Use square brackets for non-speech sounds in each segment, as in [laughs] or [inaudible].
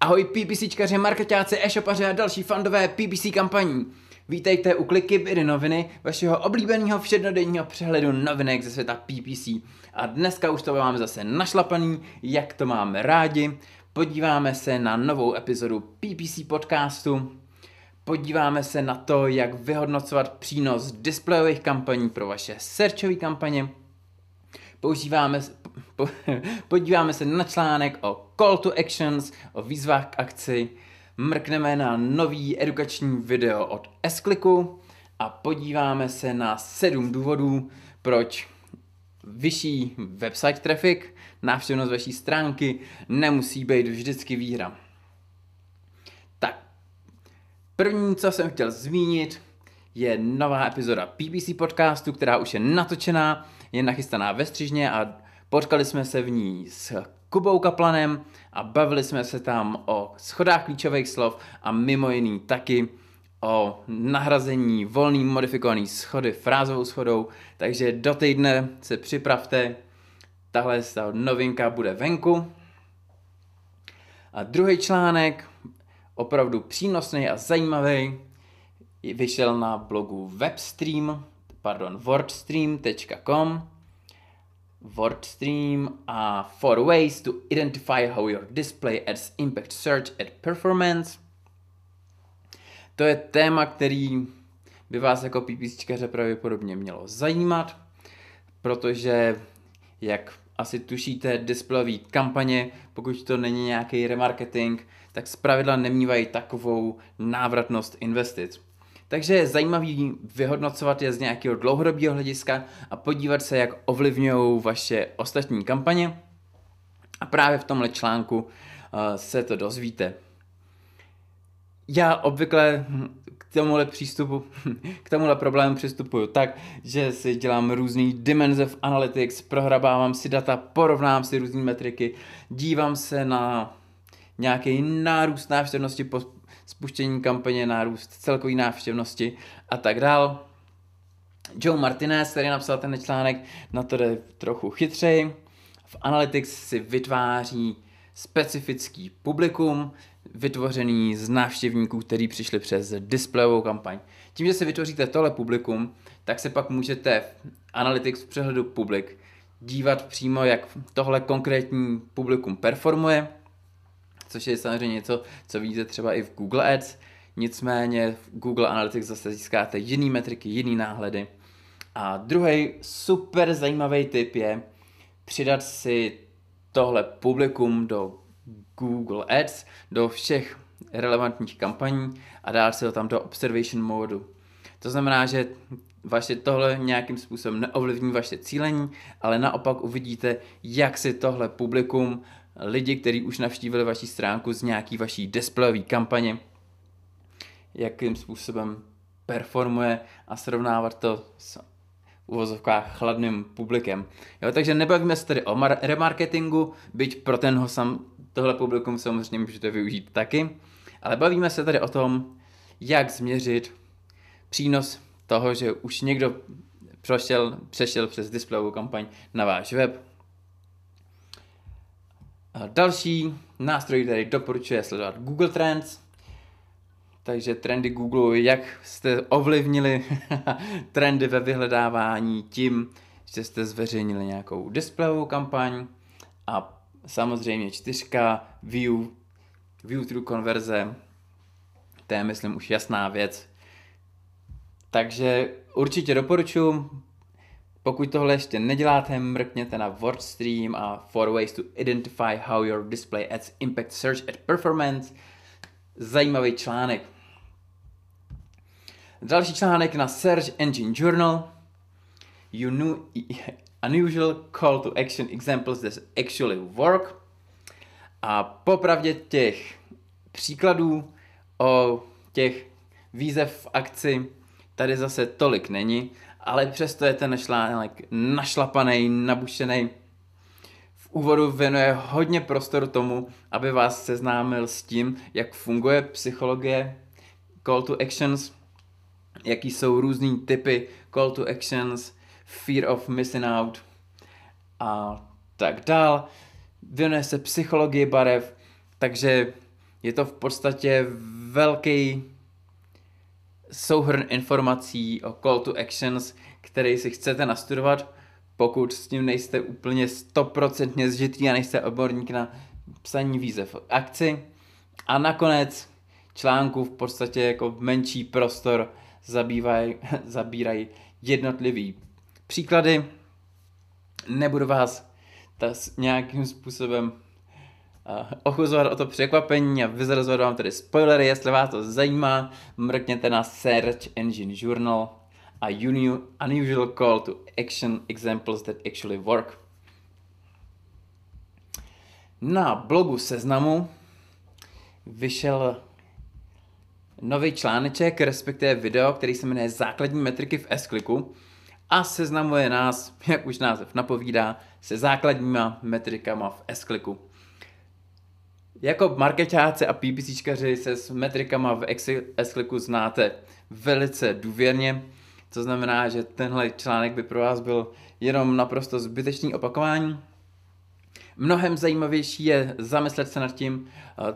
Ahoj PPCčkaři, marketáci, e-shopaři a další fandové PPC kampaní. Vítejte u Kliky Byry noviny, vašeho oblíbeného všednodenního přehledu novinek ze světa PPC. A dneska už to máme zase našlapaný, jak to máme rádi. Podíváme se na novou epizodu PPC podcastu. Podíváme se na to, jak vyhodnocovat přínos displejových kampaní pro vaše searchové kampaně. Používáme, po, [laughs] podíváme se na článek o call to actions, o výzvách k akci, mrkneme na nový edukační video od s a podíváme se na sedm důvodů, proč vyšší website traffic, návštěvnost vaší stránky nemusí být vždycky výhra. Tak, první, co jsem chtěl zmínit, je nová epizoda PPC podcastu, která už je natočená, je nachystaná ve střižně a potkali jsme se v ní s Kubou Kaplanem a bavili jsme se tam o schodách klíčových slov a mimo jiný taky o nahrazení volný modifikovaný schody frázovou schodou, takže do týdne se připravte, tahle novinka bude venku. A druhý článek, opravdu přínosný a zajímavý, vyšel na blogu webstream, pardon, wordstream.com WordStream a four ways to identify how your display adds impact search at performance. To je téma, který by vás jako PPCčkaře pravděpodobně mělo zajímat, protože jak asi tušíte, displejové kampaně, pokud to není nějaký remarketing, tak zpravidla nemývají takovou návratnost investic. Takže je zajímavý vyhodnocovat je z nějakého dlouhodobého hlediska a podívat se, jak ovlivňují vaše ostatní kampaně. A právě v tomhle článku uh, se to dozvíte. Já obvykle k tomuhle přístupu, [laughs] k tomuhle problému přistupuju tak, že si dělám různý dimenze v Analytics, prohrabávám si data, porovnám si různé metriky, dívám se na nějaký nárůst návštěvnosti spuštění kampaně, nárůst celkové návštěvnosti a tak dál. Joe Martinez, který napsal ten článek, na to jde trochu chytřej. V Analytics si vytváří specifický publikum, vytvořený z návštěvníků, který přišli přes displejovou kampaň. Tím, že si vytvoříte tohle publikum, tak se pak můžete v Analytics v přehledu publik dívat přímo, jak tohle konkrétní publikum performuje což je samozřejmě něco, co vidíte třeba i v Google Ads, nicméně v Google Analytics zase získáte jiný metriky, jiný náhledy. A druhý super zajímavý tip je přidat si tohle publikum do Google Ads, do všech relevantních kampaní a dát si ho tam do observation modu. To znamená, že vaše tohle nějakým způsobem neovlivní vaše cílení, ale naopak uvidíte, jak si tohle publikum lidi, kteří už navštívili vaši stránku z nějaký vaší displejové kampaně, jakým způsobem performuje a srovnávat to s uvozovkách chladným publikem. Jo, takže nebavíme se tady o mar- remarketingu, byť pro tenho sam, tohle publikum samozřejmě můžete využít taky, ale bavíme se tady o tom, jak změřit přínos toho, že už někdo přešel, přešel přes displejovou kampaň na váš web, Další nástroj, který doporučuje sledovat Google Trends, takže trendy Google, jak jste ovlivnili [laughs] trendy ve vyhledávání tím, že jste zveřejnili nějakou displejovou kampaň a samozřejmě čtyřka view, view through konverze, to je myslím už jasná věc. Takže určitě doporučuji, pokud tohle ještě neděláte, mrkněte na WordStream a Four Ways to Identify How Your Display Adds Impact Search at Performance. Zajímavý článek. Další článek na Search Engine Journal. You knew [laughs] unusual call to action examples that actually work. A popravdě těch příkladů o těch výzev v akci tady zase tolik není, ale přesto je ten článek našlapaný, nabušený. V úvodu věnuje hodně prostoru tomu, aby vás seznámil s tím, jak funguje psychologie call to actions, jaký jsou různý typy call to actions, fear of missing out a tak dál. Věnuje se psychologii barev, takže Je to v podstatě velký souhrn informací o call to actions, který si chcete nastudovat, pokud s tím nejste úplně stoprocentně zžitý a nejste odborník na psaní výzev akci. A nakonec článku v podstatě jako menší prostor zabývaj, [laughs] zabírají jednotlivý příklady. Nebudu vás tas nějakým způsobem ochuzovat o to překvapení a vyzrazovat vám tady spoilery, jestli vás to zajímá, mrkněte na Search Engine Journal a Unusual Call to Action Examples that Actually Work. Na blogu Seznamu vyšel nový článeček, respektive video, který se jmenuje Základní metriky v S-Clicku a seznamuje nás, jak už název napovídá, se základníma metrikama v S-Clicku. Jako marketáci a PPCčkaři se s metrikama v S-Clicku znáte velice důvěrně, to znamená, že tenhle článek by pro vás byl jenom naprosto zbytečný opakování. Mnohem zajímavější je zamyslet se nad tím,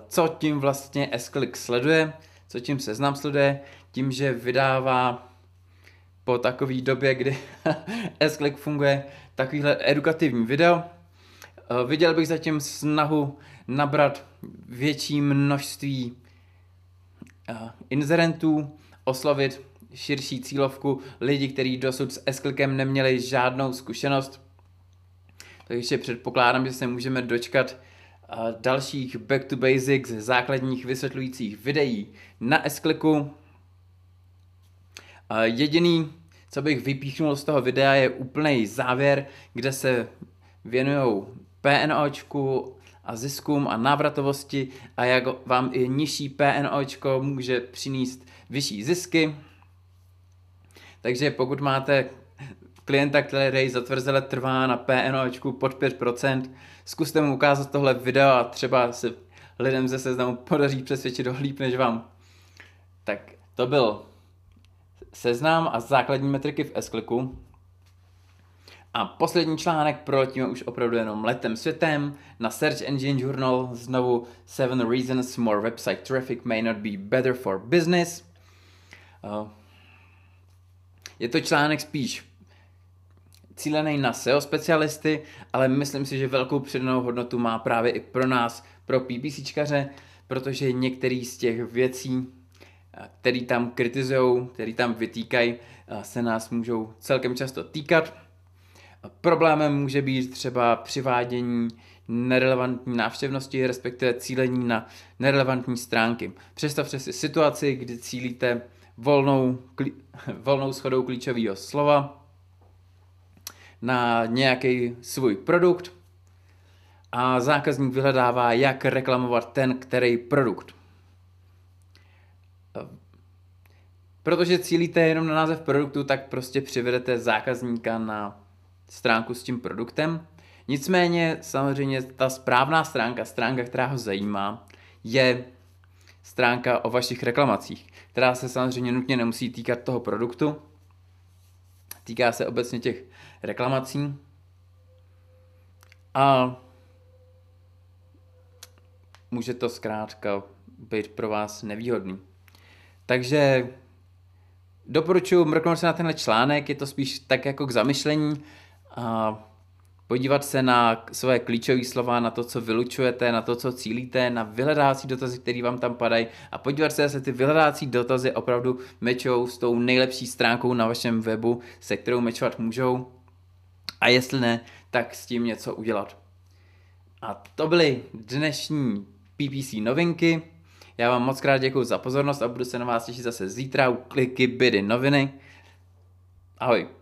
co tím vlastně S-Click sleduje, co tím seznam sleduje, tím, že vydává po takové době, kdy [laughs] S-Click funguje, takovýhle edukativní video. Eh, viděl bych zatím snahu nabrat větší množství eh, inzerentů, oslovit širší cílovku lidi, kteří dosud s s neměli žádnou zkušenost. Takže předpokládám, že se můžeme dočkat eh, dalších back to basics základních vysvětlujících videí na s Jediný co bych vypíchnul z toho videa, je úplný závěr, kde se věnují PNOčku a ziskům a návratovosti a jak vám i nižší PNOčko může přinést vyšší zisky. Takže pokud máte klienta, který zatvrzele trvá na PNOčku pod 5%, zkuste mu ukázat tohle video a třeba se lidem ze seznamu podaří přesvědčit do líp než vám. Tak to byl seznam a základní metriky v s A poslední článek proletíme už opravdu jenom letem světem na Search Engine Journal znovu 7 reasons more website traffic may not be better for business. Uh, je to článek spíš cílený na SEO specialisty, ale myslím si, že velkou přidanou hodnotu má právě i pro nás, pro PPCčkaře, protože některé z těch věcí, který tam kritizují, který tam vytýkají, se nás můžou celkem často týkat. Problémem může být třeba přivádění nerelevantní návštěvnosti, respektive cílení na nerelevantní stránky. Představte si situaci, kdy cílíte volnou, klí, [laughs] volnou schodou klíčového slova na nějaký svůj produkt a zákazník vyhledává, jak reklamovat ten, který produkt. Protože cílíte jenom na název produktu, tak prostě přivedete zákazníka na stránku s tím produktem. Nicméně samozřejmě ta správná stránka, stránka, která ho zajímá, je stránka o vašich reklamacích, která se samozřejmě nutně nemusí týkat toho produktu, týká se obecně těch reklamací a může to zkrátka být pro vás nevýhodný. Takže doporučuji mrknout se na tenhle článek, je to spíš tak jako k zamyšlení a podívat se na svoje klíčové slova, na to, co vylučujete, na to, co cílíte, na vyhledávací dotazy, které vám tam padají a podívat se, jestli ty vyhledávací dotazy opravdu mečou s tou nejlepší stránkou na vašem webu, se kterou mečovat můžou a jestli ne, tak s tím něco udělat. A to byly dnešní PPC novinky. Já vám moc krát děkuji za pozornost a budu se na vás těšit zase zítra u kliky bydy noviny. Ahoj.